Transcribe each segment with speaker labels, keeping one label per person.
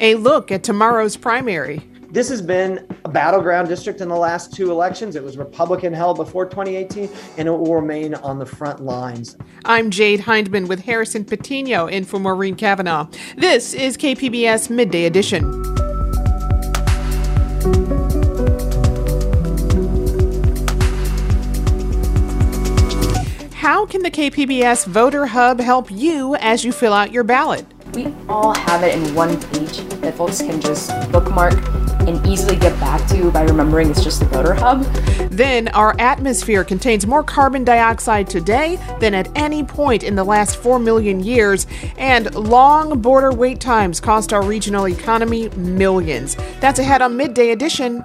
Speaker 1: A look at tomorrow's primary.
Speaker 2: This has been a battleground district in the last two elections. It was Republican held before 2018, and it will remain on the front lines.
Speaker 1: I'm Jade Hindman with Harrison Patino in for Maureen Cavanaugh. This is KPBS Midday Edition. How can the KPBS Voter Hub help you as you fill out your ballot?
Speaker 3: We all have it in one page that folks can just bookmark and easily get back to by remembering it's just the voter hub.
Speaker 1: Then, our atmosphere contains more carbon dioxide today than at any point in the last 4 million years, and long border wait times cost our regional economy millions. That's ahead on Midday Edition.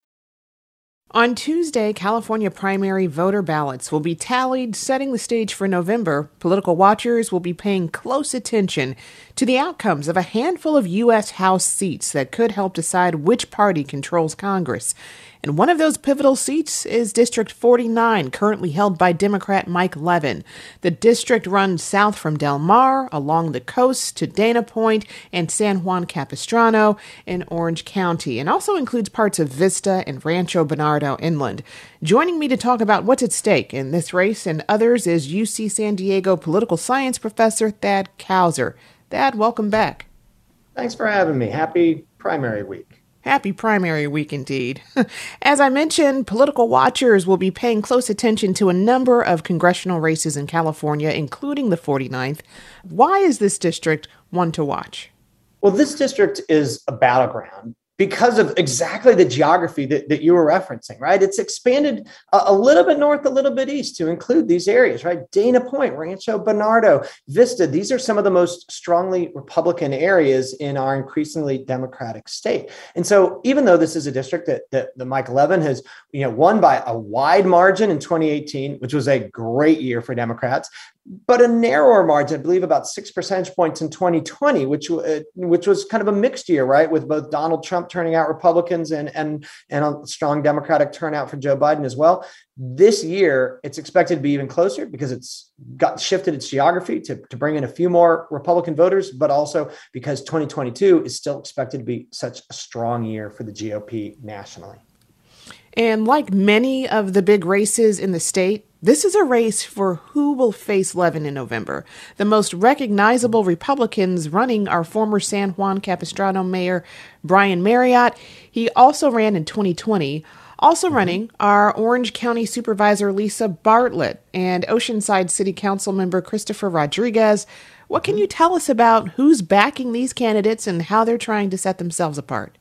Speaker 1: On Tuesday, California primary voter ballots will be tallied, setting the stage for November. Political watchers will be paying close attention to the outcomes of a handful of U.S. House seats that could help decide which party controls Congress. And one of those pivotal seats is District 49, currently held by Democrat Mike Levin. The district runs south from Del Mar, along the coast to Dana Point and San Juan Capistrano in Orange County, and also includes parts of Vista and Rancho Bernardo Inland. Joining me to talk about what's at stake in this race and others is UC San Diego political science professor Thad Kousser. Thad, welcome back.
Speaker 2: Thanks for having me. Happy primary week.
Speaker 1: Happy primary week indeed. As I mentioned, political watchers will be paying close attention to a number of congressional races in California, including the 49th. Why is this district one to watch?
Speaker 2: Well, this district is a battleground because of exactly the geography that, that you were referencing, right? It's expanded a, a, little bit north, a little bit east to include these areas, right? Dana Point, Rancho Bernardo, Vista, these are some of the most strongly Republican areas in our increasingly Democratic state. And so even though this is a district that, that, that Mike Levin has, you know, won by a wide margin in 2018, which was a great year for Democrats, but a narrower margin, I believe about six percentage points in 2020, which uh, which was kind of a mixed year, right, with both Donald Trump turning out Republicans and and and a strong Democratic turnout for Joe Biden as well. This year, it's expected to be even closer because it's got shifted its geography to, to bring in a few more Republican voters, but also because 2022 is still expected to be such a strong year for the GOP nationally.
Speaker 1: And like many of the big races in the state, this is a race for who will face Levin in November. The most recognizable Republicans running are former San Juan Capistrano Mayor Brian Maryott. He also ran in 2020. Also mm-hmm. running are Orange County Supervisor Lisa Bartlett and Oceanside City Council member Christopher Rodriguez. What can mm-hmm. you tell us about who's backing these candidates and how they're trying to set themselves apart?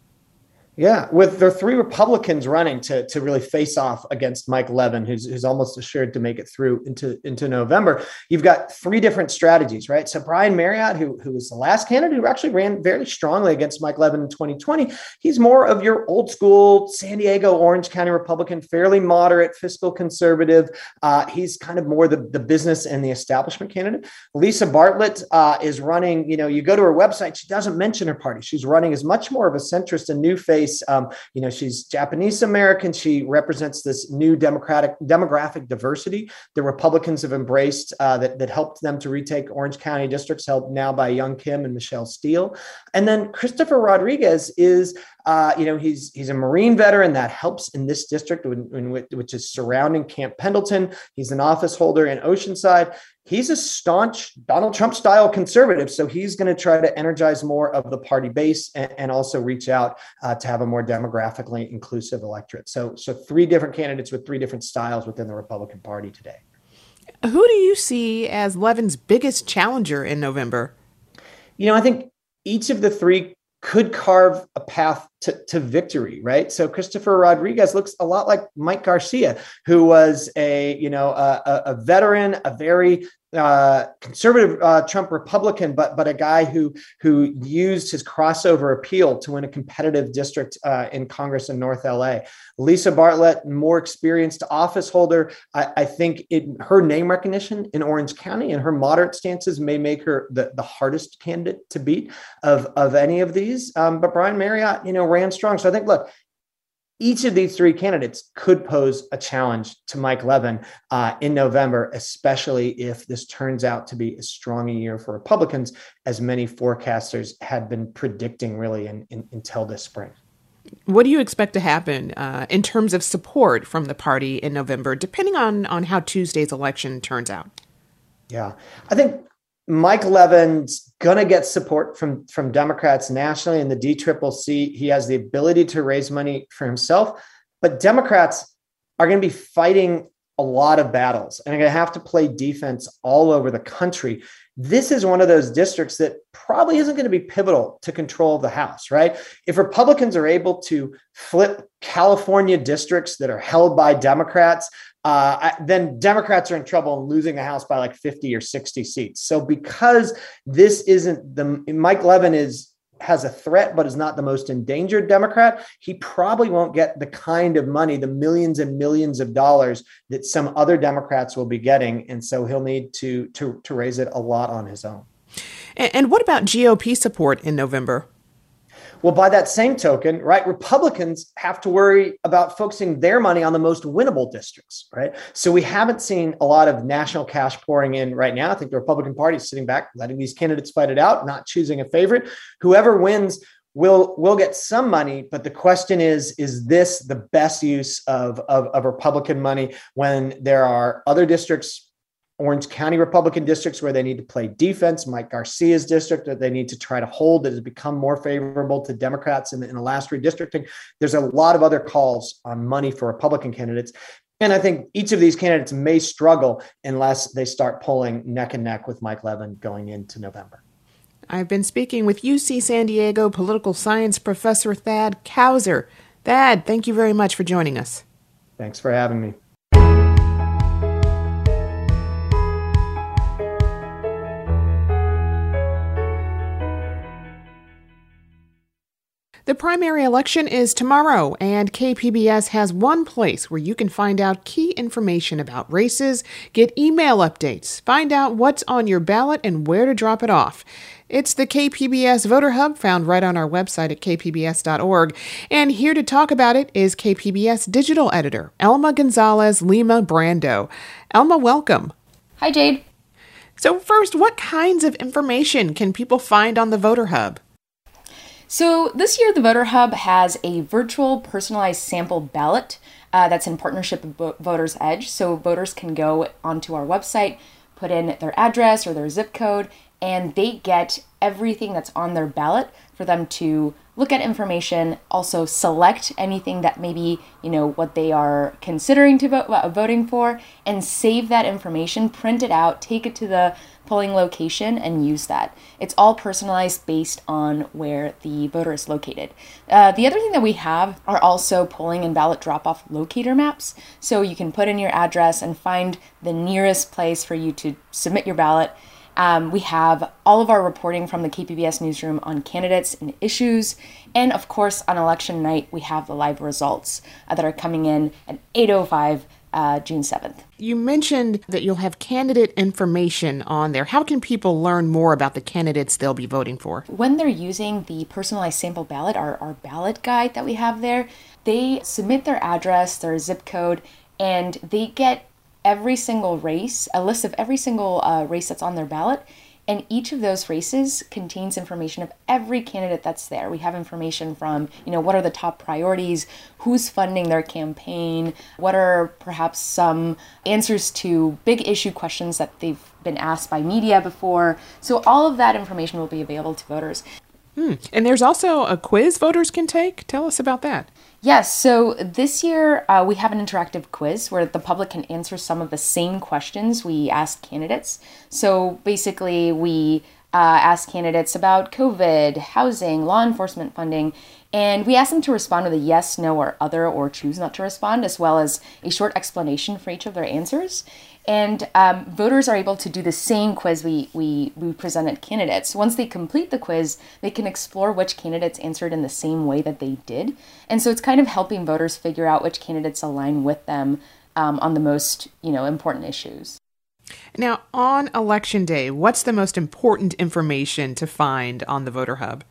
Speaker 2: Yeah, with there are three Republicans running to to really face off against Mike Levin, who's who's almost assured to make it through into into November. You've got three different strategies, right? So Brian Maryott, who who was the last candidate who actually ran very strongly against Mike Levin in 2020, he's more of your old school San Diego Orange County Republican, fairly moderate, fiscal conservative. Uh, he's kind of more the the business and the establishment candidate. Lisa Bartlett uh, is running. You know, you go to her website, she doesn't mention her party. She's running as much more of a centrist and new face um, you know, she's Japanese American. She represents this new democratic demographic diversity the Republicans have embraced uh, that, that helped them to retake Orange County districts helped now by Young Kim and Michelle Steel. And then Christopher Rodriguez is uh, you know, he's he's a Marine veteran that helps in this district, in, in, which is surrounding Camp Pendleton. He's an office holder in Oceanside. He's a staunch Donald Trump style conservative, so he's going to try to energize more of the party base and, and also reach out uh, to have a more demographically inclusive electorate. So, so three different candidates with three different styles within the Republican Party today.
Speaker 1: Who do you see as Levin's biggest challenger in November?
Speaker 2: You know, I think each of the three could carve a path to, to victory, right? So Christopher Rodriguez looks a lot like Mike Garcia, who was a you know a, a veteran, a very uh, conservative uh, Trump Republican, but but a guy who who used his crossover appeal to win a competitive district uh, in Congress in North LA. Lisa Bartlett, more experienced office holder. I, I think it, her name recognition in Orange County and her moderate stances may make her the, the hardest candidate to beat of of any of these. Um, but Brian Maryott, you know, ran strong. So I think look, each of these three candidates could pose a challenge to Mike Levin uh, in November, especially if this turns out to be as strong a year for Republicans as many forecasters had been predicting really in, in, until this spring.
Speaker 1: What do you expect to happen uh, in terms of support from the party in November, depending on, on how Tuesday's election turns out?
Speaker 2: Yeah, I think Mike Levin's gonna get support from from Democrats nationally in the D Triple C. He has the ability to raise money for himself, but Democrats are to be fighting a lot of battles and are to have to play defense all over the country. This is one of those districts that probably isn't going to be pivotal to control the House, right? If Republicans are able to flip California districts that are held by Democrats, uh, then Democrats are in trouble and losing the House by like 50 or 60 seats. So because this isn't the Mike Levin is has a threat but is not the most endangered Democrat, he probably won't get the kind of money, the millions and millions of dollars that some other Democrats will be getting, and so he'll need to to to raise it a lot on his own.
Speaker 1: And what about GOP support in November?
Speaker 2: Well, by that same token, right, Republicans have to worry about focusing their money on the most winnable districts, right? So we haven't seen a lot of national cash pouring in right now. I think the Republican Party is sitting back, letting these candidates fight it out, not choosing a favorite. Whoever wins will will get some money but the question is is this the best use of, of, of republican money when there are other districts Orange County Republican districts where they need to play defense, Mike Garcia's district that they need to try to hold that has become more favorable to Democrats in the, in the last redistricting. There's a lot of other calls on money for Republican candidates. And I think each of these candidates may struggle unless they start pulling neck and neck with Mike Levin going into November.
Speaker 1: I've been speaking with UC San Diego political science professor Thad Kousser. Thad, thank you very much for joining us.
Speaker 2: Thanks for having me.
Speaker 1: The primary election is tomorrow, and KPBS has one place where you can find out key information about races, get email updates, find out what's on your ballot, and where to drop it off. It's the KPBS Voter Hub found right on our website at kpbs.org. And here to talk about it is KPBS digital editor, Elma Gonzalez Lima Brando. Elma, welcome.
Speaker 3: Hi, Jade.
Speaker 1: So, first, what kinds of information can people find on the Voter Hub?
Speaker 3: So, this year, the Voter Hub has a virtual personalized sample ballot uh, that's in partnership with Voters Edge. So, voters can go onto our website, put in their address or their zip code, and they get everything that's on their ballot for them to look at information, also select anything that maybe, you know, what they are considering to vote uh, voting for and save that information, print it out, take it to the polling location and use that. It's all personalized based on where the voter is located. Uh, the other thing that we have are also polling and ballot drop off locator maps. So you can put in your address and find the nearest place for you to submit your ballot um, we have all of our reporting from the KPBS newsroom on candidates and issues. And of course, on election night, we have the live results uh, that are coming in at 8.05 uh, June 7th.
Speaker 1: You mentioned that you'll have candidate information on there. How can people learn more about the candidates they'll be voting for?
Speaker 3: When they're using the personalized sample ballot, our, our ballot guide that we have there, they submit their address, their zip code, and they get every single race, a list of every single uh, race that's on their ballot. And each of those races contains information of every candidate that's there. We have information from, you know, what are the top priorities, who's funding their campaign, what are perhaps some answers to big issue questions that they've been asked by media before. So all of that information will be available to voters.
Speaker 1: Hmm. And there's also a quiz voters can take. Tell us about that.
Speaker 3: Yes, so this year uh, we have an interactive quiz where the public can answer some of the same questions we ask candidates. So basically, we uh, ask candidates about COVID, housing, law enforcement funding, And we ask them to respond with a yes, no, or other, or choose not to respond, as well as a short explanation for each of their answers. And um, voters are able to do the same quiz we, we, we presented candidates. Once they complete the quiz, they can explore which candidates answered in the same way that they did. And so it's kind of helping voters figure out which candidates align with them um, on the most you know important issues.
Speaker 1: Now, on election day, what's the most important information to find on the Voter Hub?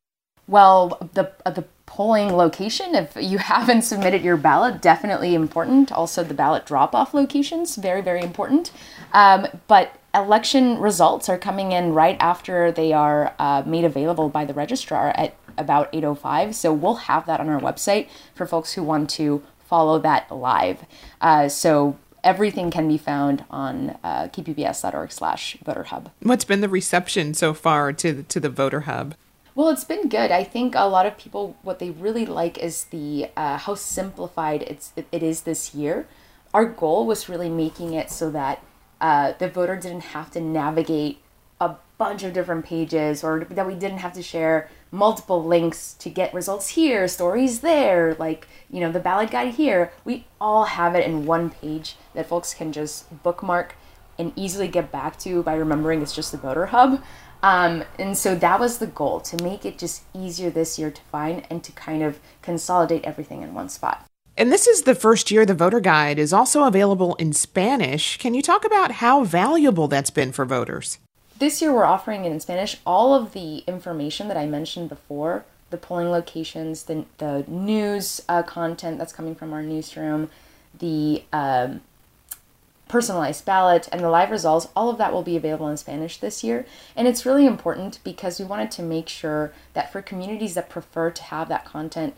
Speaker 3: Well, the uh, the polling location, if you haven't submitted your ballot, definitely important. Also, the ballot drop off locations, very, very important. Um, but election results are coming in right after they are uh, made available by the registrar at about 8.05. So we'll have that on our website for folks who want to follow that live. Uh, so everything can be found on uh, kpbs.org slash voter hub.
Speaker 1: What's been the reception so far to the, to the voter hub?
Speaker 3: Well, it's been good. I think a lot of people what they really like is the uh, how simplified it's it, is this year. Our goal was really making it so that uh, the voter didn't have to navigate a bunch of different pages or that we didn't have to share multiple links to get results here, stories there, like, you know, the ballot guide here. We all have it in one page that folks can just bookmark and easily get back to by remembering it's just the voter hub. Um, and so that was the goal to make it just easier this year to find and to kind of consolidate everything in one spot.
Speaker 1: And this is the first year the voter guide is also available in Spanish. Can you talk about how valuable that's been for voters?
Speaker 3: This year we're offering it in Spanish. All of the information that I mentioned before, the polling locations, the, the news uh, content that's coming from our newsroom, the um, personalized ballot, and the live results, all of that will be available in Spanish this year. And it's really important because we wanted to make sure that for communities that prefer to have that content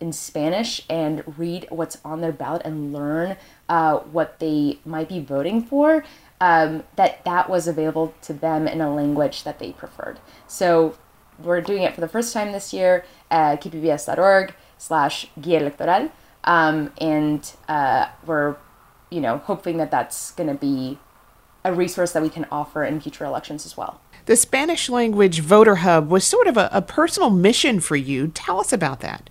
Speaker 3: in Spanish and read what's on their ballot and learn uh, what they might be voting for, um, that that was available to them in a language that they preferred. So we're doing it for the first time this year at kpbs.org slash guia electoral. Um, and uh, we're, you know, hoping that that's going to be a resource that we can offer in future elections as well.
Speaker 1: The Spanish language voter hub was sort of a, a personal mission for you. Tell us about that.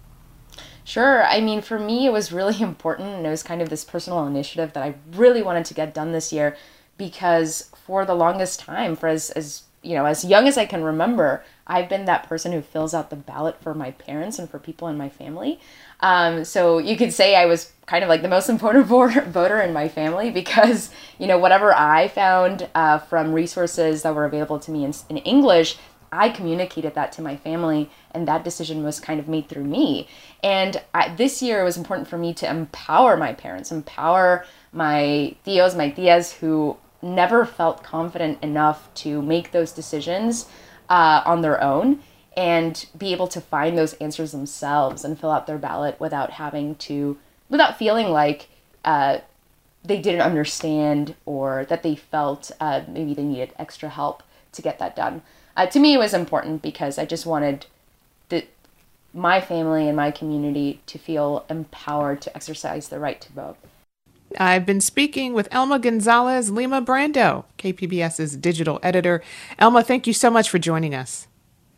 Speaker 3: Sure. I mean, for me, it was really important, and it was kind of this personal initiative that I really wanted to get done this year because for the longest time, for as, as you know, as young as I can remember, I've been that person who fills out the ballot for my parents and for people in my family. Um, so you could say I was kind of like the most important voter in my family because, you know, whatever I found uh, from resources that were available to me in, in English, I communicated that to my family, and that decision was kind of made through me. And I, this year, it was important for me to empower my parents, empower my tios, my tias, who never felt confident enough to make those decisions uh, on their own and be able to find those answers themselves and fill out their ballot without having to, without feeling like uh, they didn't understand or that they felt uh, maybe they needed extra help to get that done. Uh, to me, it was important because I just wanted the, my family and my community to feel empowered to exercise the right to vote.
Speaker 1: I've been speaking with Elma Gonzalez Lima Brando, KPBS's digital editor. Elma, thank you so much for joining us.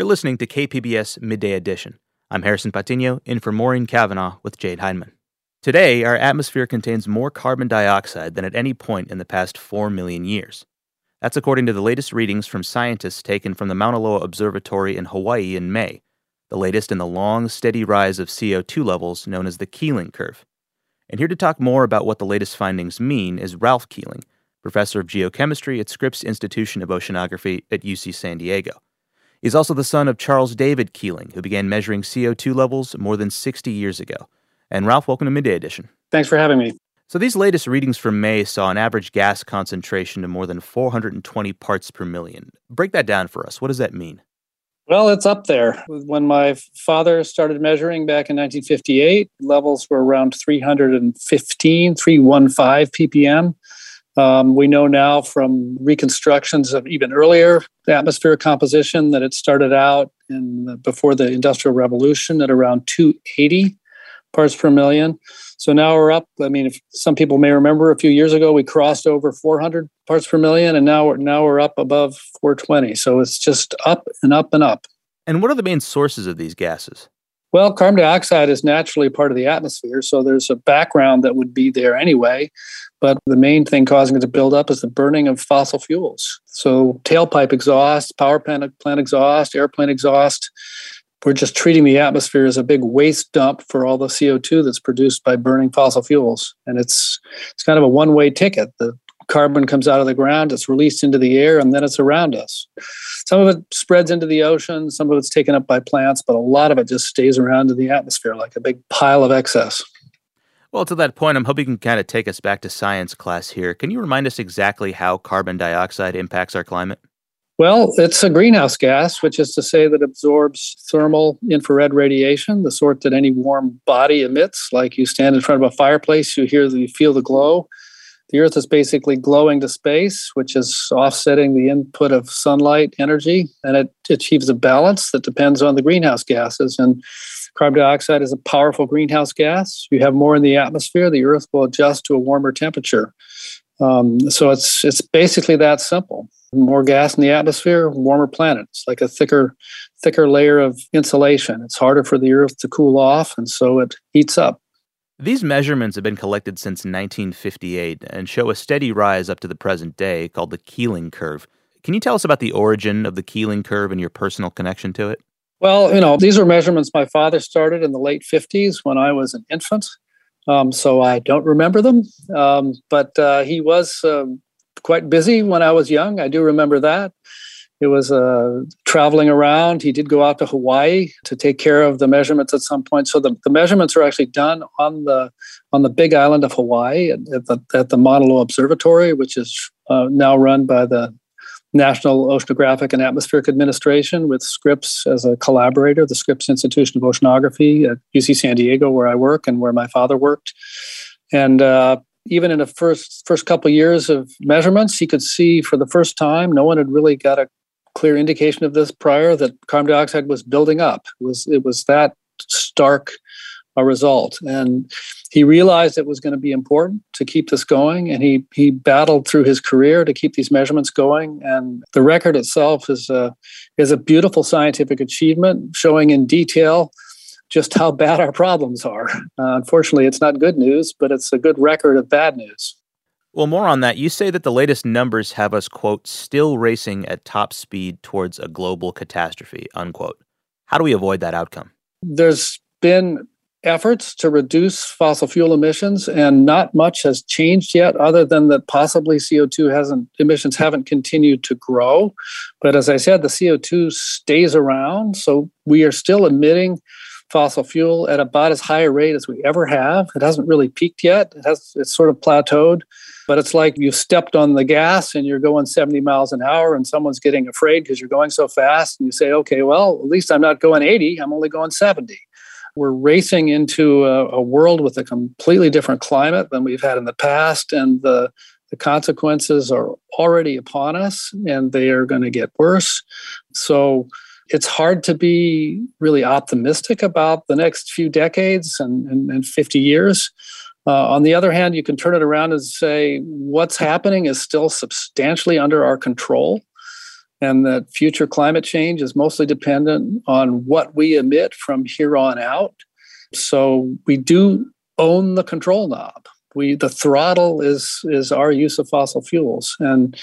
Speaker 4: You're listening to KPBS Midday Edition. I'm Harrison Patino, in for Maureen Cavanaugh with Jade Hindman. Today, our atmosphere contains more carbon dioxide than at any point in the past 4 million years. That's according to the latest readings from scientists taken from the Mauna Loa Observatory in Hawaii in May, the latest in the long, steady rise of CO2 levels known as the Keeling curve. And here to talk more about what the latest findings mean is Ralph Keeling, professor of geochemistry at Scripps Institution of Oceanography at UC San Diego. He's also the son of Charles David Keeling, who began measuring CO2 levels more than 60 years ago. And Ralph, welcome to Midday Edition.
Speaker 5: Thanks for having me.
Speaker 4: So these latest readings from May saw an average gas concentration of more than 420 parts per million. Break that down for us. What does that mean?
Speaker 5: Well, it's up there. When my father started measuring back in 1958, levels were around 315, 315 ppm. Um, we know now from reconstructions of even earlier atmospheric composition that it started out in the, before the Industrial Revolution at around 280 parts per million. So now we're up. I mean, if some people may remember, a few years ago we crossed over 400 parts per million, and now we're now we're up above 420. So it's just up and up and up.
Speaker 4: And what are the main sources of these gases?
Speaker 5: Well, carbon dioxide is naturally part of the atmosphere, so there's a background that would be there anyway. But the main thing causing it to build up is the burning of fossil fuels. So, tailpipe exhaust, power plant, exhaust, airplane exhaust. We're just treating the atmosphere as a big waste dump for all the CO2 that's produced by burning fossil fuels. And it's it's kind of a one-way ticket. The carbon comes out of the ground, it's released into the air, and then it's around us. Some of it spreads into the ocean, some of it's taken up by plants, but a lot of it just stays around in the atmosphere like a big pile of excess.
Speaker 4: Well, to that point, I'm hoping you can kind of take us back to science class here. Can you remind us exactly how carbon dioxide impacts our climate?
Speaker 5: Well, it's a greenhouse gas, which is to say that absorbs thermal infrared radiation, the sort that any warm body emits. Like you stand in front of a fireplace, you hear the you feel the glow. The Earth is basically glowing to space, which is offsetting the input of sunlight energy, and it achieves a balance that depends on the greenhouse gases. And Carbon dioxide is a powerful greenhouse gas. You have more in the atmosphere, the Earth will adjust to a warmer temperature. Um, so it's it's basically that simple. More gas in the atmosphere, warmer planet. It's like a thicker thicker layer of insulation. It's harder for the Earth to cool off, and so it heats up.
Speaker 4: These measurements have been collected since 1958 and show a steady rise up to the present day called the Keeling curve. Can you tell us about the origin of the Keeling curve and your personal connection to it?
Speaker 5: Well, you know, these were measurements my father started in the late 50s when I was an infant. Um, so I don't remember them. Um, but uh, he was um, quite busy when I was young. I do remember that. It was uh, traveling around. He did go out to Hawaii to take care of the measurements at some point. So the, the measurements are actually done on the on the Big Island of Hawaii at, at the at the Mauna Loa Observatory, which is uh, now run by the National Oceanographic and Atmospheric Administration with Scripps as a collaborator, the Scripps Institution of Oceanography at UC San Diego, where I work and where my father worked. And uh, even in the first first couple years of measurements, he could see for the first time. No one had really got a clear indication of this prior that carbon dioxide was building up. It was it was that stark a result. And he realized it was going to be important to keep this going, and he he battled through his career to keep these measurements going. And the record itself is a is a beautiful scientific achievement, showing in detail just how bad our problems are. Uh, unfortunately, it's not good news, but it's a good record of bad news.
Speaker 4: Well, more on that. You say that the latest numbers have us, quote, still racing at top speed towards a global catastrophe, unquote. How do we avoid that outcome?
Speaker 5: There's been efforts to reduce fossil fuel emissions, and not much has changed yet, other than that possibly CO2 hasn't emissions haven't continued to grow. But as I said, the CO2 stays around, so we are still emitting fossil fuel at about as high a rate as we ever have. It hasn't really peaked yet. It has it's sort of plateaued, but it's like you stepped on the gas and you're going 70 miles an hour and someone's getting afraid because you're going so fast and you say, "Okay, well, at least I'm not going 80, I'm only going 70." we're racing into a, a, world with a completely different climate than we've had in the past, and the the consequences are already upon us, and they are going to get worse. So it's hard to be really optimistic about the next few decades and, and, and 50 years. Uh, on the other hand, you can turn it around and say what's happening is still substantially under our control and that future climate change is mostly dependent on what we emit from here on out. So we do own the control knob. We the throttle is is our use of fossil fuels, and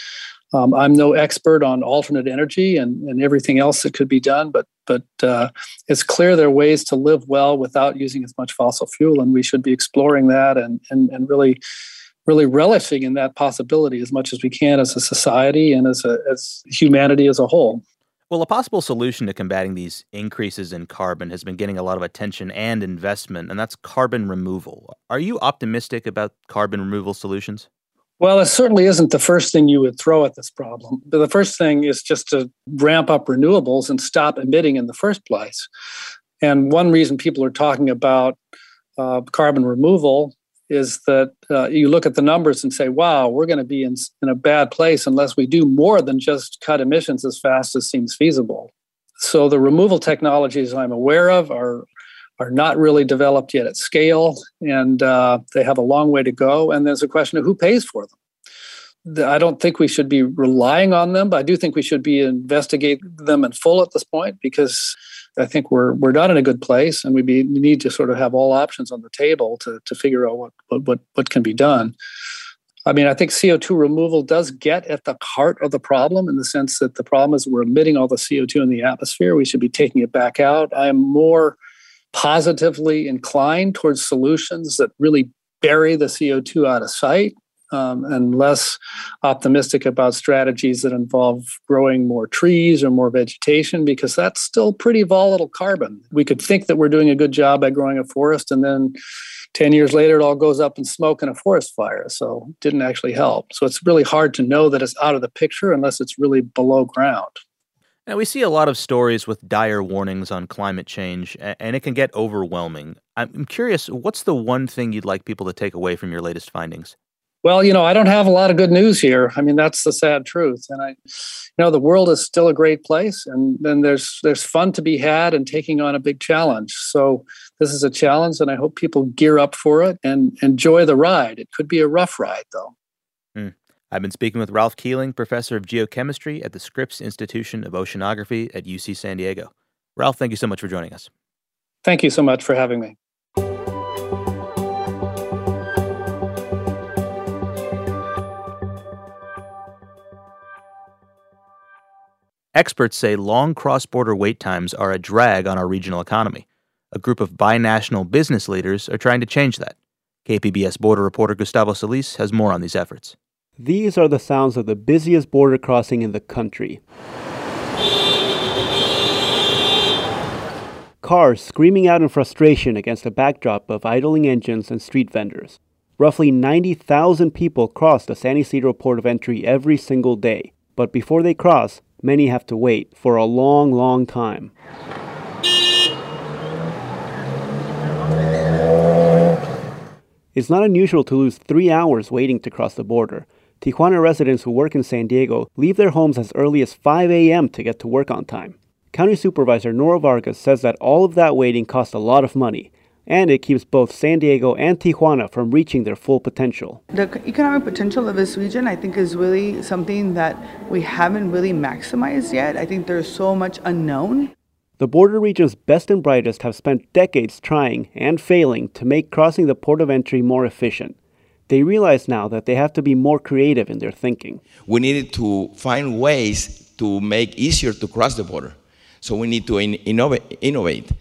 Speaker 5: um, I'm no expert on alternate energy and, and everything else that could be done, but but uh, it's clear there are ways to live well without using as much fossil fuel, and we should be exploring that and and, and really really relishing in that possibility as much as we can as a society and as a, as humanity as a whole.
Speaker 4: Well, a possible solution to combating these increases in carbon has been getting a lot of attention and investment, and that's carbon removal. Are you optimistic about carbon removal solutions?
Speaker 5: Well, it certainly isn't the first thing you would throw at this problem. But the first thing is just to ramp up renewables and stop emitting in the first place. And one reason people are talking about uh, carbon removal is that uh, you look at the numbers and say, wow, we're going to be in, in a bad place unless we do more than just cut emissions as fast as seems feasible. So the removal technologies I'm aware of are are not really developed yet at scale, and uh, they have a long way to go. And there's a question of who pays for them. I don't think we should be relying on them, but I do think we should be investigating them in full at this point because I think we're we're not in a good place, and we, be, we need to sort of have all options on the table to to figure out what what what can be done. I mean, I think CO2 removal does get at the heart of the problem in the sense that the problem is we're emitting all the CO2 in the atmosphere. We should be taking it back out. I am more positively inclined towards solutions that really bury the CO2 out of sight um, and less optimistic about strategies that involve growing more trees or more vegetation because that's still pretty volatile carbon. We could think that we're doing a good job by growing a forest and then 10 years later it all goes up in smoke in a forest fire. So didn't actually help. So it's really hard to know that it's out of the picture unless it's really below ground
Speaker 4: now, we see a lot of stories with dire warnings on climate change, and it can get overwhelming. I'm curious, what's the one thing you'd like people to take away from your latest findings?
Speaker 5: Well, you know, I don't have a lot of good news here. I mean, that's the sad truth. And I, you know, the world is still a great place, and then there's there's fun to be had and taking on a big challenge. So this is a challenge, and I hope people gear up for it and enjoy the ride. It could be a rough ride, though.
Speaker 4: I've been speaking with Ralph Keeling, professor of geochemistry at the Scripps Institution of Oceanography at UC San Diego. Ralph, thank you so much for joining us.
Speaker 5: Thank you so much for having me.
Speaker 4: Experts say long cross border wait times are a drag on our regional economy. A group of binational business leaders are trying to change that. KPBS border reporter Gustavo Solis has more on these efforts.
Speaker 6: These are the sounds of the busiest border crossing in the country. Cars screaming out in frustration against a backdrop of idling engines and street vendors. Roughly 90,000 people cross the San Ysidro port of entry every single day. But before they cross, many have to wait for a long, long time. It's not unusual to lose three hours waiting to cross the border. Tijuana residents who work in San Diego leave their homes as early as 5 a.m. to get to work on time. County Supervisor Nora Vargas says that all of that waiting costs a lot of money, and it keeps both San Diego and Tijuana from reaching their full potential.
Speaker 7: The economic potential of this region, I think, is really something that we haven't really maximized yet. I think there's so much unknown.
Speaker 6: The border region's best and brightest have spent decades trying and failing to make crossing the port of entry more efficient. They realize now that they have to be more creative in their thinking.
Speaker 8: We needed to find ways to make easier to cross the border. So we need to in- innovate.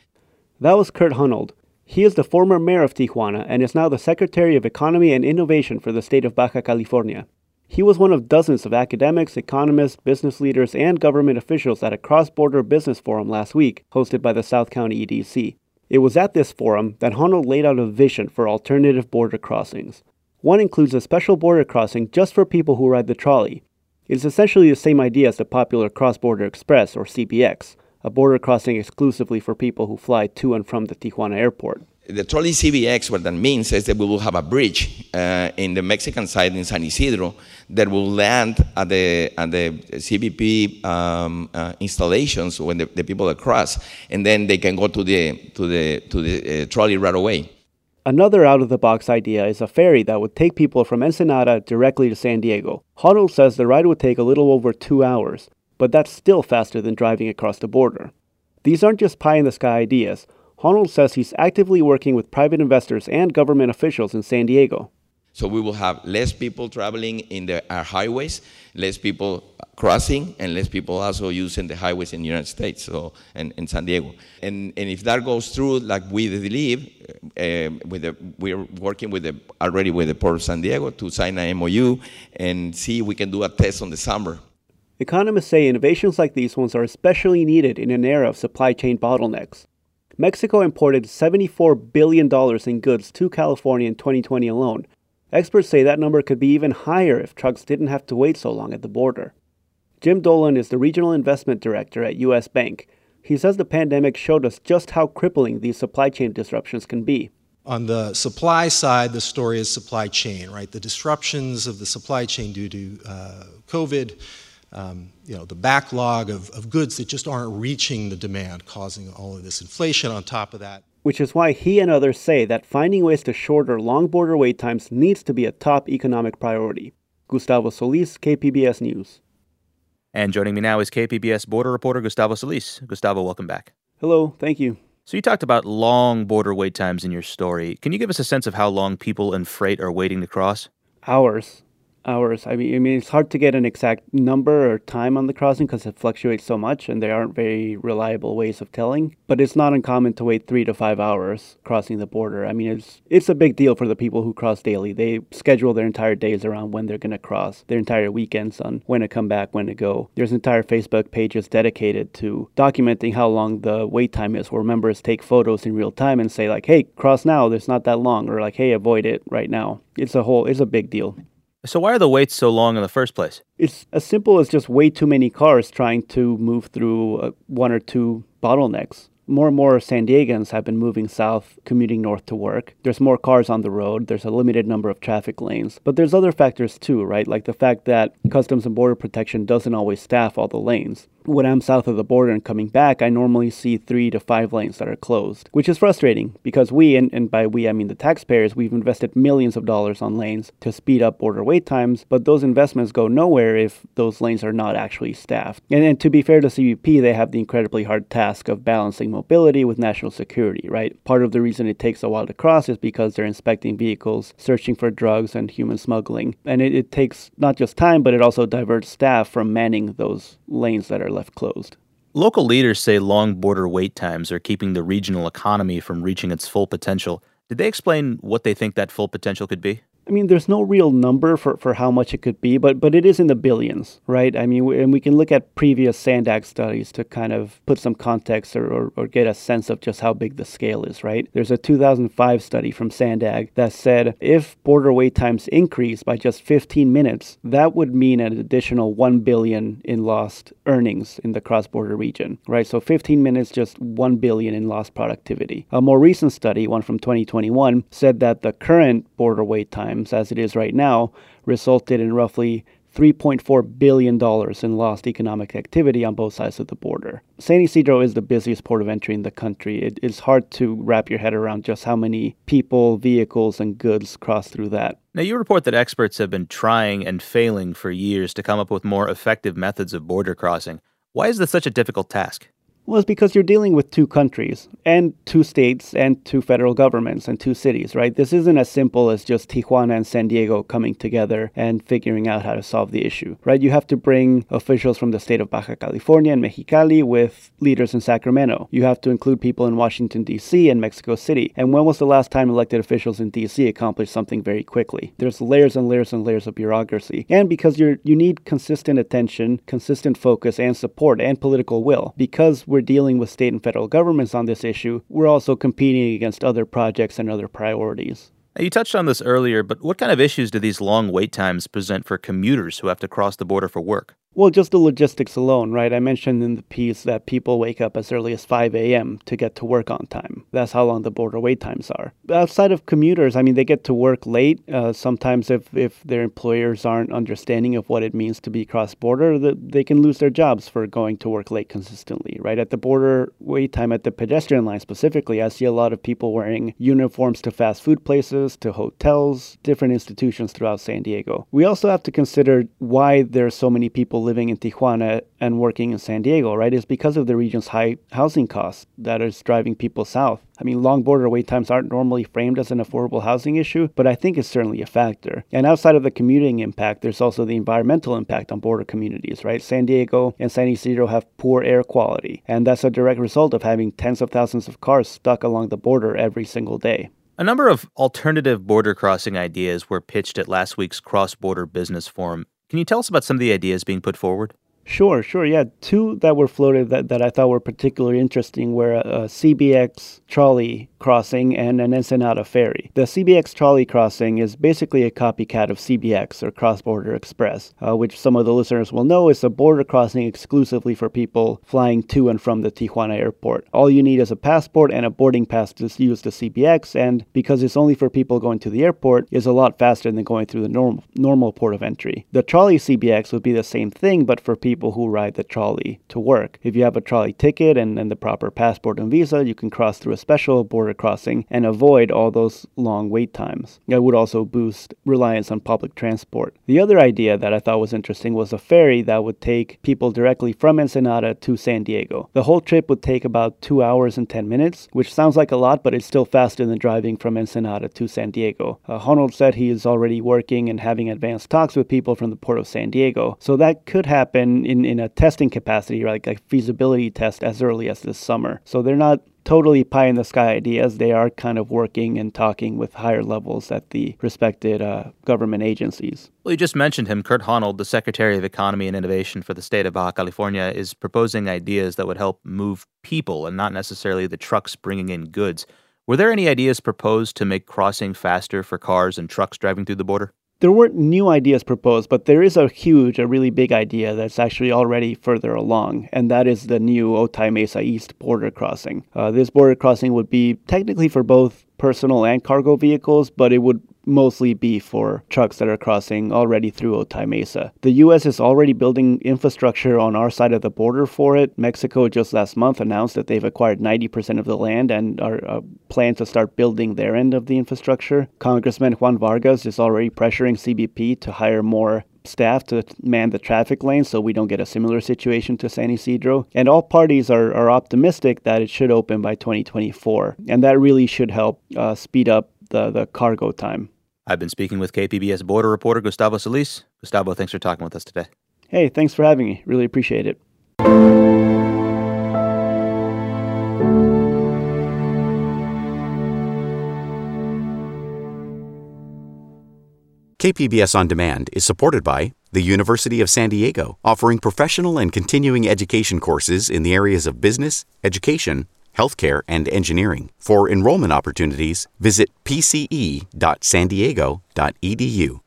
Speaker 6: That was Kurt Honold, he is the former mayor of Tijuana and is now the Secretary of Economy and Innovation for the state of Baja California. He was one of dozens of academics, economists, business leaders, and government officials at a cross border business forum last week, hosted by the South County EDC. It was at this forum that Honold laid out a vision for alternative border crossings. One includes a special border crossing just for people who ride the trolley. It's essentially the same idea as the popular Cross Border Express, or CBX, a border crossing exclusively for people who fly to and from the Tijuana airport.
Speaker 8: The trolley CBX, what that means is that we will have a bridge uh, in the Mexican side in San Isidro that will land at the, at the CBP um, uh, installations when the, the, people cross, and then they can go to the, to the, to the uh, trolley right away.
Speaker 6: Another out of the box idea is a ferry that would take people from Ensenada directly to San Diego. Honold says the ride would take a little over two hours, but that's still faster than driving across the border. These aren't just pie in the sky ideas. Honold says he's actively working with private investors and government officials in San Diego.
Speaker 8: So we will have less people traveling in the, our highways, less people crossing, and less people also using the highways in the United States so, and in San Diego. And, and if that goes through, like we believe, uh, with the, we're working with the, already with the Port of San Diego to sign an MOU and see we can do a test on the summer
Speaker 6: Economists say innovations like these ones are especially needed in an era of supply chain bottlenecks. Mexico imported $74 billion in goods to California in 2020 alone, Experts say that number could be even higher if trucks didn't have to wait so long at the border. Jim Dolan is the regional investment director at US Bank. He says the pandemic showed us just how crippling these supply chain disruptions can be.
Speaker 9: On the supply side, the story is supply chain, right? The disruptions of the supply chain due to uh, COVID, um, you know, the backlog of, of goods that just aren't reaching the demand, causing all of this inflation on top of that.
Speaker 6: Which is why he and others say that finding ways to shorter long border wait times needs to be a top economic priority. Gustavo Solis, KPBS News.
Speaker 4: And joining me now is KPBS border reporter Gustavo Solis. Gustavo, welcome back.
Speaker 6: Hello, thank you.
Speaker 4: So you talked about long border wait times in your story. Can you give us a sense of how long people and freight are waiting to cross?
Speaker 6: Hours hours. I mean, I mean, it's hard to get an exact number or time on the crossing because it fluctuates so much, and there aren't very reliable ways of telling. But it's not uncommon to wait three to five hours crossing the border. I mean, it's it's a big deal for the people who cross daily. They schedule their entire days around when they're going to cross, their entire weekends on when to come back, when to go. There's entire Facebook pages dedicated to documenting how long the wait time is, where members take photos in real time and say like, "Hey, cross now. There's not that long," or like, "Hey, avoid it right now." It's a whole. It's a big deal.
Speaker 4: So, why are the waits so long in the first place?
Speaker 6: It's as simple as just way too many cars trying to move through uh, one or two bottlenecks more and more San Diegans have been moving south, commuting north to work. There's more cars on the road. There's a limited number of traffic lanes. But there's other factors too, right? Like the fact that Customs and Border Protection doesn't always staff all the lanes. When I'm south of the border and coming back, I normally see three to five lanes that are closed, which is frustrating because we, and, and by we I mean the taxpayers, we've invested millions of dollars on lanes to speed up border wait times, but those investments go nowhere if those lanes are not actually staffed. And, and to be fair to CBP, they have the incredibly hard task of balancing mobility with national security, right? Part of the reason it takes a while to cross is because they're inspecting vehicles, searching for drugs and human smuggling. And it, it takes not just time, but it also diverts staff from manning those lanes that are left closed.
Speaker 4: Local leaders say long border wait times are keeping the regional economy from reaching its full potential. Did they explain what they think that full potential could be?
Speaker 6: I mean, there's no real number for, for how much it could be, but but it is in the billions, right? I mean, and we can look at previous SANDAG studies to kind of put some context or, or, or, get a sense of just how big the scale is, right? There's a 2005 study from SANDAG that said if border wait times increase by just 15 minutes, that would mean an additional 1 billion in lost earnings in the cross-border region, right? So 15 minutes, just 1 billion in lost productivity. A more recent study, one from 2021, said that the current border wait time times, as it is right now, resulted in roughly $3.4 billion in lost economic activity on both sides of the border. San Ysidro is the busiest port of entry in the country. It is hard to wrap your head around just how many people, vehicles, and goods cross through that.
Speaker 4: Now, you report that experts have been trying and failing for years to come up with more effective methods of border crossing. Why is this such a difficult task?
Speaker 6: Well, it's because you're dealing with two countries and two states and two federal governments and two cities, right? This isn't as simple as just Tijuana and San Diego coming together and figuring out how to solve the issue, right? You have to bring officials from the state of Baja California and Mexicali with leaders in Sacramento. You have to include people in Washington, D.C. and Mexico City. And when was the last time elected officials in D.C. accomplished something very quickly? There's layers and layers and layers of bureaucracy. And because you're, you need consistent attention, consistent focus, and support and political will. Because we're dealing with state and federal governments on this issue, we're also competing against other projects and other priorities.
Speaker 4: You touched on this earlier, but what kind of issues do these long wait times present for commuters who have to cross the border for work?
Speaker 6: Well, just the logistics alone, right? I mentioned in the piece that people wake up as early as 5 a.m. to get to work on time. That's how long the border wait times are. Outside of commuters, I mean, they get to work late. Uh, sometimes, if, if their employers aren't understanding of what it means to be cross border, the, they can lose their jobs for going to work late consistently, right? At the border wait time at the pedestrian line specifically, I see a lot of people wearing uniforms to fast food places, to hotels, different institutions throughout San Diego. We also have to consider why there are so many people living in Tijuana and working in San Diego, right, is because of the region's high housing costs that is driving people south. I mean, long border wait times aren't normally framed as an affordable housing issue, but I think it's certainly a factor. And outside of the commuting impact, there's also the environmental impact on border communities, right? San Diego and San Ysidro have poor air quality, and that's a direct result of having tens of thousands of cars stuck along the border every single day.
Speaker 4: A number of alternative border crossing ideas were pitched at last week's Cross Border Business Forum. Can you tell us about some of the ideas being put forward?
Speaker 6: Sure, sure. Yeah, two that were floated that, that I thought were particularly interesting were uh, a, a CBX trolley crossing and an Ensenada ferry. The CBX trolley crossing is basically a copycat of CBX or Cross Border Express, uh, which some of the listeners will know is a border crossing exclusively for people flying to and from the Tijuana airport. All you need is a passport and a boarding pass to use the CBX, and because it's only for people going to the airport, is a lot faster than going through the normal normal port of entry. The trolley CBX would be the same thing, but for people who ride the trolley to work. If you have a trolley ticket and, and the proper passport and visa, you can cross through a special border crossing and avoid all those long wait times. It would also boost reliance on public transport. The other idea that I thought was interesting was a ferry that would take people directly from Ensenada to San Diego. The whole trip would take about two hours and 10 minutes, which sounds like a lot, but it's still faster than driving from Ensenada to San Diego. Uh, said he is already working and having advanced talks with people from the port of San Diego. So that could happen in, in a testing capacity, like a feasibility test as early as this summer. So they're not totally pie in the sky ideas. They are kind of working and talking with higher levels at the respected uh, government agencies.
Speaker 4: Well, you just mentioned him. Kurt Honold, the Secretary of Economy and Innovation for the state of Baja California, is proposing ideas that would help move people and not necessarily the trucks bringing in goods. Were there any ideas proposed to make crossing faster for cars and trucks driving through the border?
Speaker 6: There weren't new ideas proposed, but there is a huge, a really big idea that's actually already further along, and that is the new Otay Mesa East border crossing. Uh, this border crossing would be technically for both personal and cargo vehicles, but it would mostly be for trucks that are crossing already through Otay Mesa. The U.S. is already building infrastructure on our side of the border for it. Mexico just last month announced that they've acquired 90% of the land and are uh, to start building their end of the infrastructure. Congressman Juan Vargas is already pressuring CBP to hire more staff to man the traffic lanes so we don't get a similar situation to San Ysidro. And all parties are, are optimistic that it should open by 2024. And that really should help uh, speed up the, the cargo time.
Speaker 4: I've been speaking with KPBS border reporter Gustavo Solis. Gustavo, thanks for talking with us today.
Speaker 6: Hey, thanks for having me. Really appreciate it.
Speaker 10: KPBS On Demand is supported by the University of San Diego, offering professional and continuing education courses in the areas of business, education, healthcare, and engineering. For enrollment opportunities, visit pce.sandiego.edu.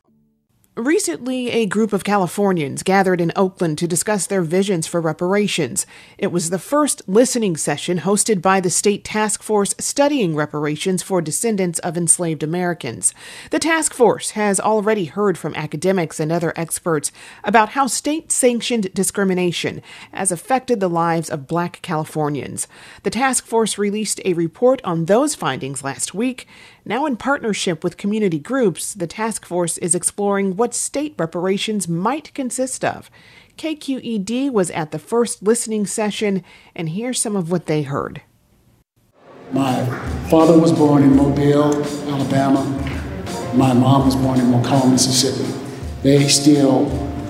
Speaker 1: Recently, a group of Californians gathered in Oakland to discuss their visions for reparations. It was the first listening session hosted by the state task force studying reparations for descendants of enslaved Americans. The task force has already heard from academics and other experts about how state sanctioned discrimination has affected the lives of black Californians. The task force released a report on those findings last week. Now, in partnership with community groups, the task force is exploring what state reparations might consist of. KQED was at the first listening session, and here's some of what they heard.
Speaker 11: My father was born in Mobile, Alabama. My mom was born in McComb, Mississippi. They still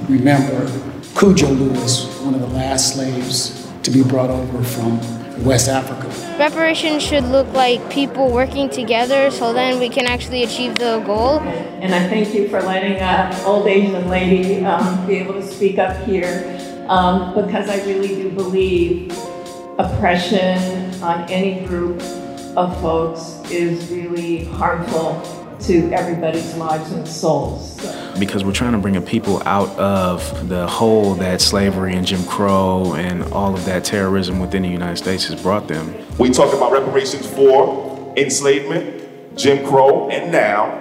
Speaker 11: remember Cudjo Lewis, one of the last slaves to be brought over from West Africa.
Speaker 12: Reparations should look like people working together so then we can actually achieve the goal.
Speaker 13: And I thank you for letting an old Asian lady um, be able to speak up here um, because I really do believe oppression on any group of folks is really harmful to everybody's lives and souls.
Speaker 14: Because we're trying to bring a people out of the hole that slavery and Jim Crow and all of that terrorism within the United States has brought them.
Speaker 15: We talk about reparations for enslavement, Jim Crow, and now.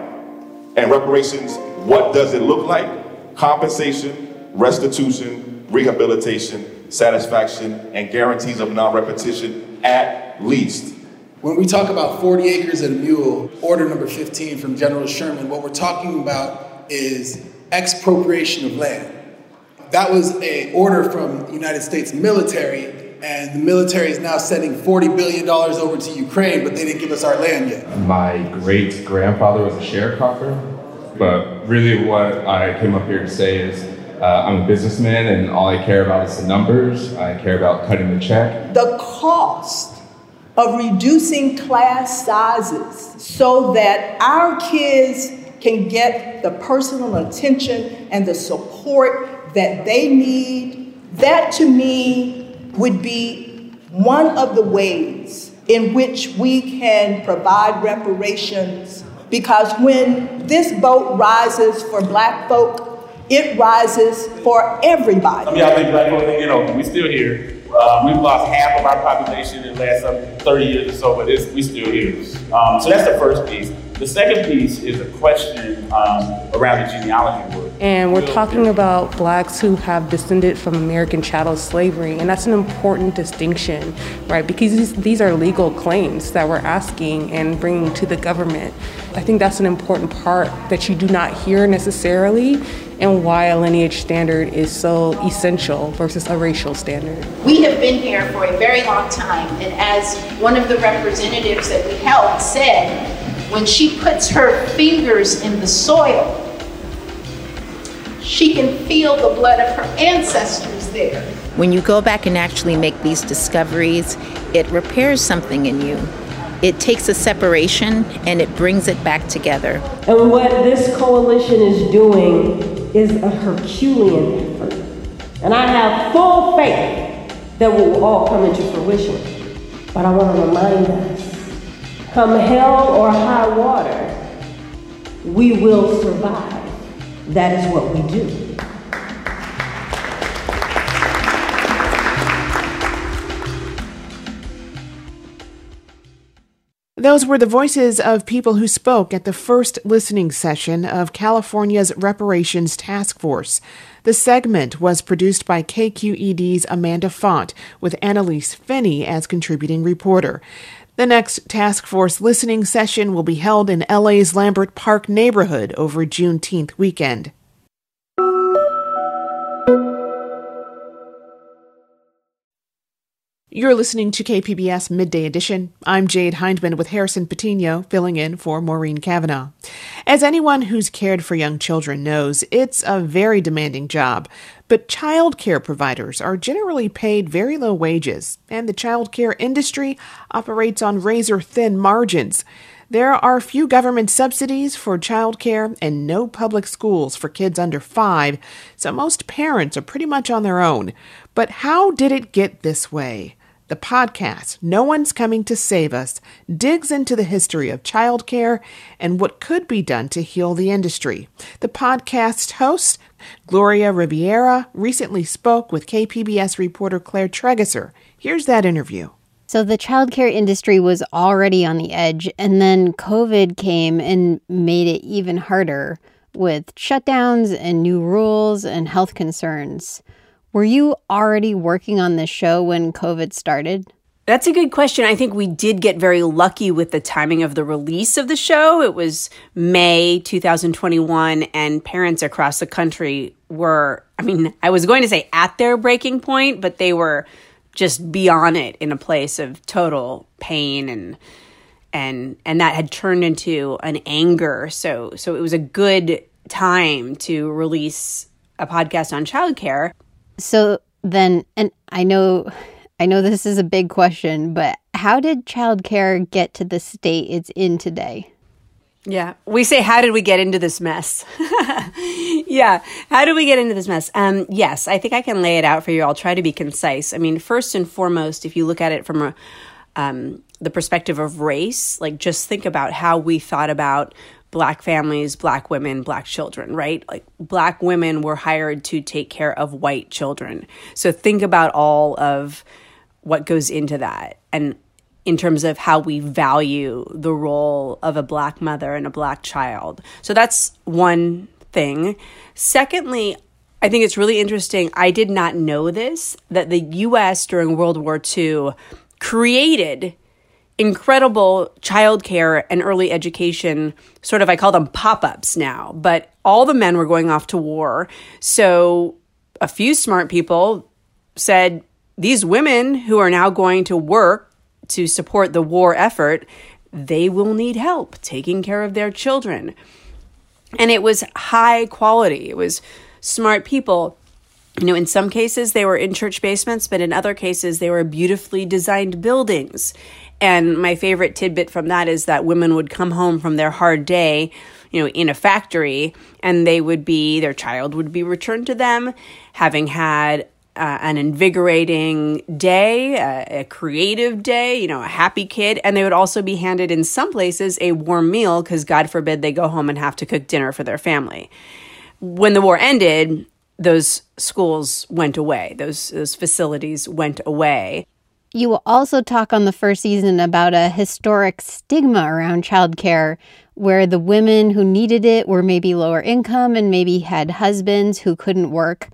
Speaker 15: And reparations, what does it look like? Compensation, restitution, rehabilitation, satisfaction, and guarantees of non repetition at least.
Speaker 11: When we talk about 40 acres and a mule, order number 15 from General Sherman, what we're talking about is expropriation of land. That was an order from the United States military, and the military is now sending $40 billion over to Ukraine, but they didn't give us our land yet.
Speaker 16: My great grandfather was a sharecropper, but really what I came up here to say is uh, I'm a businessman, and all I care about is the numbers. I care about cutting the check.
Speaker 17: The cost of reducing class sizes so that our kids can get the personal attention and the support that they need, that to me would be one of the ways in which we can provide reparations because when this boat rises for black folk, it rises for everybody.
Speaker 18: Some mean, y'all think black folk, you know, we still here. Uh, we've lost half of our population in the last um, 30 years or so, but it's, we still here. Um, so that's the first piece. The second piece is a question um, around the genealogy work.
Speaker 19: And we're talking about blacks who have descended from American chattel slavery, and that's an important distinction, right? Because these, these are legal claims that we're asking and bringing to the government. I think that's an important part that you do not hear necessarily and why a lineage standard is so essential versus a racial standard.
Speaker 20: We have been here for a very long time, and as one of the representatives that we helped said, when she puts her fingers in the soil, she can feel the blood of her ancestors there.
Speaker 21: When you go back and actually make these discoveries, it repairs something in you. It takes a separation and it brings it back together.
Speaker 22: And what this coalition is doing is a Herculean effort. And I have full faith that we will all come into fruition. But I want to remind us come hell or high water, we will survive. That is what we do.
Speaker 1: Those were the voices of people who spoke at the first listening session of California's Reparations Task Force. The segment was produced by KQED's Amanda Font, with Annelise Finney as contributing reporter. The next task force listening session will be held in LA's Leimert Park neighborhood over Juneteenth weekend. You're listening to KPBS Midday Edition. I'm Jade Hindman with Harrison Patino, filling in for Maureen Cavanaugh. As anyone who's cared for young children knows, it's a very demanding job. But child care providers are generally paid very low wages, and the child care industry operates on razor thin margins. There are few government subsidies for child care and no public schools for kids under five, so most parents are pretty much on their own. But how did it get this way? The podcast, No One's Coming to Save Us, digs into the history of childcare and what could be done to heal the industry. The podcast's host, Gloria Riviera, recently spoke with KPBS reporter Claire Trageser. Here's that interview.
Speaker 23: So the childcare industry was already on the edge, and then COVID came and made it even harder with shutdowns and new rules and health concerns. Were you already working on this show when COVID started?
Speaker 24: That's a good question. I think we did get very lucky with the timing of the release of the show. It was May 2021, and parents across the country were, I mean, I was going to say at their breaking point, but they were just beyond it in a place of total pain and and and that had turned into an anger so so it was a good time to release a podcast on childcare
Speaker 23: so then, and I know, I know this is a big question, but how did childcare get to the state it's in today?
Speaker 24: Yeah, we say, how did we get into this mess? yeah, how did we get into this mess? Um, yes, I think I can lay it out for you. I'll try to be concise. I mean, first and foremost, if you look at it from a, um, the perspective of race, like just think about how we thought about black families, black women, black children, right? Like black women were hired to take care of white children. So think about all of what goes into that and in terms of how we value the role of a black mother and a black child. So that's one thing. Secondly, I think it's really interesting. I did not know this that the US during World War II created incredible childcare and early education sort of I call them pop-ups now, but all the men were going off to war. So a few smart people said these women who are now going to work to support the war effort, they will need help taking care of their children. And it was high quality. It was smart people you know, in some cases they were in church basements, but in other cases they were beautifully designed buildings. And my favorite tidbit from that is that women would come home from their hard day, you know, in a factory, and they would be, their child would be returned to them, having had uh, an invigorating day, a, a creative day, you know, a happy kid. And they would also be handed in some places a warm meal because, God forbid, they go home and have to cook dinner for their family. When the war ended, those schools went away, those, those facilities went away.
Speaker 23: You will also talk on the first season about a historic stigma around childcare where the women who needed it were maybe lower income and maybe had husbands who couldn't work.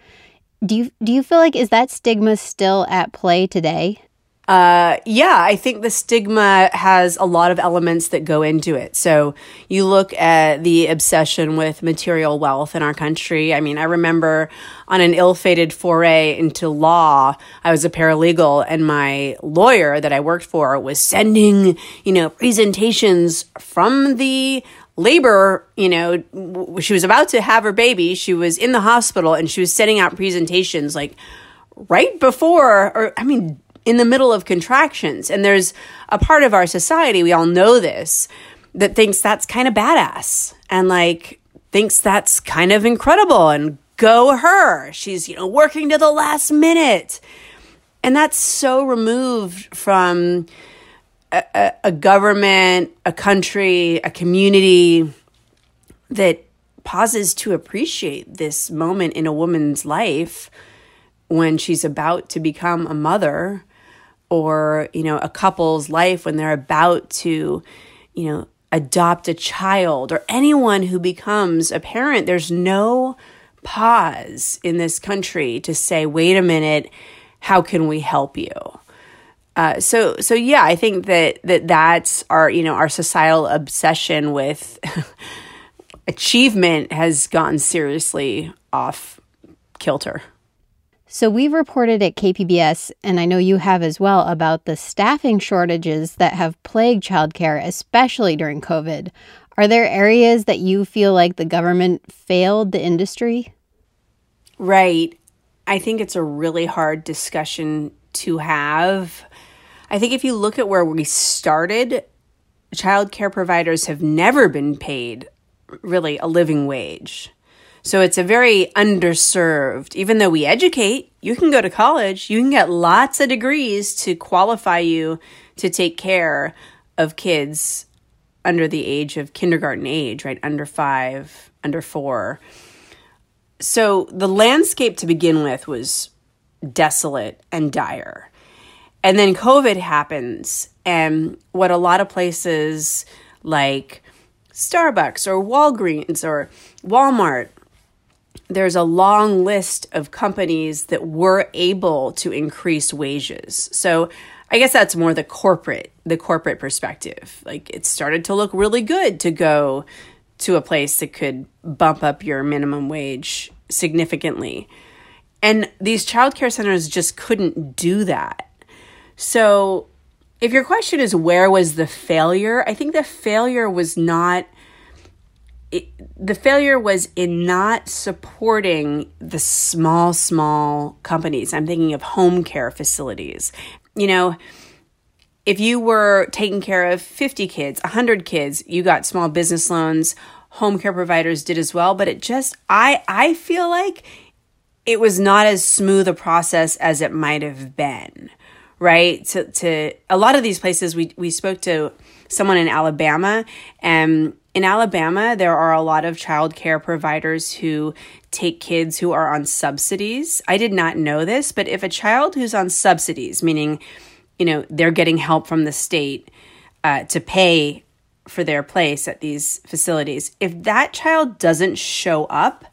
Speaker 23: Do you do you feel like is that stigma still at play today?
Speaker 24: Uh, yeah, I think the stigma has a lot of elements that go into it. So you look at the obsession with material wealth in our country. I mean, I remember on an ill fated foray into law, I was a paralegal and my lawyer that I worked for was sending, you know, presentations from the labor, you know, she was about to have her baby. She was in the hospital and she was sending out presentations like right before, or I mean, in the middle of contractions. And there's a part of our society, we all know this, that thinks that's kind of badass and like thinks that's kind of incredible and go her. She's, you know, working to the last minute. And that's so removed from a, a, a government, a country, a community that pauses to appreciate this moment in a woman's life when she's about to become a mother or you know a couple's life when they're about to you know adopt a child or anyone who becomes a parent there's no pause in this country to say wait a minute how can we help you? Uh, so so yeah i think that that that's our you know our societal obsession with achievement has gone seriously off kilter
Speaker 23: so we've reported at KPBS, and I know you have as well, about the staffing shortages that have plagued childcare, especially during COVID. Are there areas that you feel like the government failed the industry?
Speaker 24: Right. I think it's a really hard discussion to have. I think if you look at where we started, childcare providers have never been paid really a living wage. So it's a very underserved, even though we educate, you can go to college, you can get lots of degrees to qualify you to take care of kids under the age of kindergarten age, right? Under five, under four. So the landscape to begin with was desolate and dire. And then COVID happens, and what a lot of places like Starbucks or Walgreens or Walmart there's a long list of companies that were able to increase wages. So I guess that's more the corporate, the corporate perspective. Like it started to look really good to go to a place that could bump up your minimum wage significantly. And these childcare centers just couldn't do that. So if your question is where was the failure, I think the failure was not the failure was in not supporting the small, small companies. I'm thinking of home care facilities. You know, if you were taking care of 50 kids, 100 kids, you got small business loans. Home care providers did as well, but it just I I feel like it was not as smooth a process as it might have been. Right? To to a lot of these places we we spoke to someone in Alabama and in Alabama, there are a lot of child care providers who take kids who are on subsidies. I did not know this, but if a child who's on subsidies, meaning, you know, they're getting help from the state uh, to pay for their place at these facilities, if that child doesn't show up,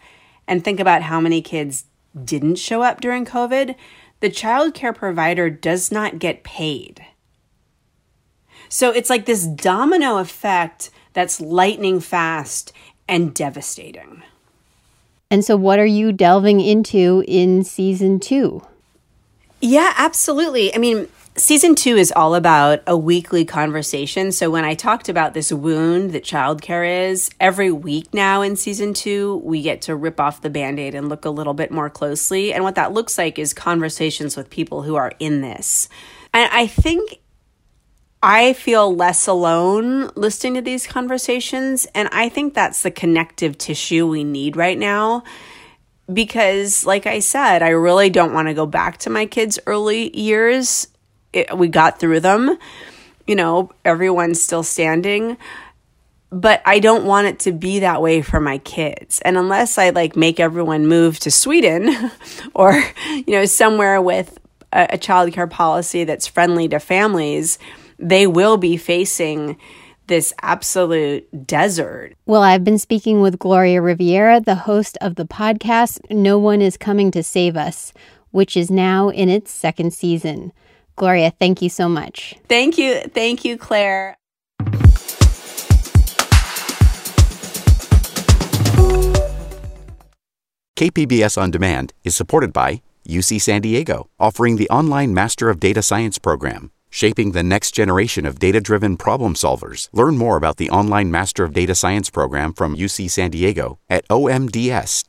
Speaker 24: and think about how many kids didn't show up during COVID, the child care provider does not get paid. So it's like this domino effect that's lightning fast and devastating.
Speaker 23: And so, what are you delving into in season two?
Speaker 24: Yeah, absolutely. I mean, season two is all about a weekly conversation. So, when I talked about this wound that childcare is, every week now in season two, we get to rip off the band aid and look a little bit more closely. And what that looks like is conversations with people who are in this. And I think I feel less alone listening to these conversations. And I think that's the connective tissue we need right now. because, like I said, I really don't want to go back to my kids' early years. It, we got through them. You know, everyone's still standing but I don't want it to be that way for my kids. And unless I like make everyone move to Sweden or, you know, somewhere with a, a child care policy that's friendly to families, they will be facing this absolute desert.
Speaker 23: Well, I've been speaking with Gloria Riviera, the host of the podcast No One Is Coming to Save Us, which is now in its second season. Gloria, thank you so much.
Speaker 24: Thank you. Thank you, Claire.
Speaker 10: KPBS On Demand is supported by UC San Diego, offering the online Master of Data Science program, shaping the next generation of data driven problem solvers. Learn more about the online Master of Data Science program from UC San Diego at omds.ucsd.edu.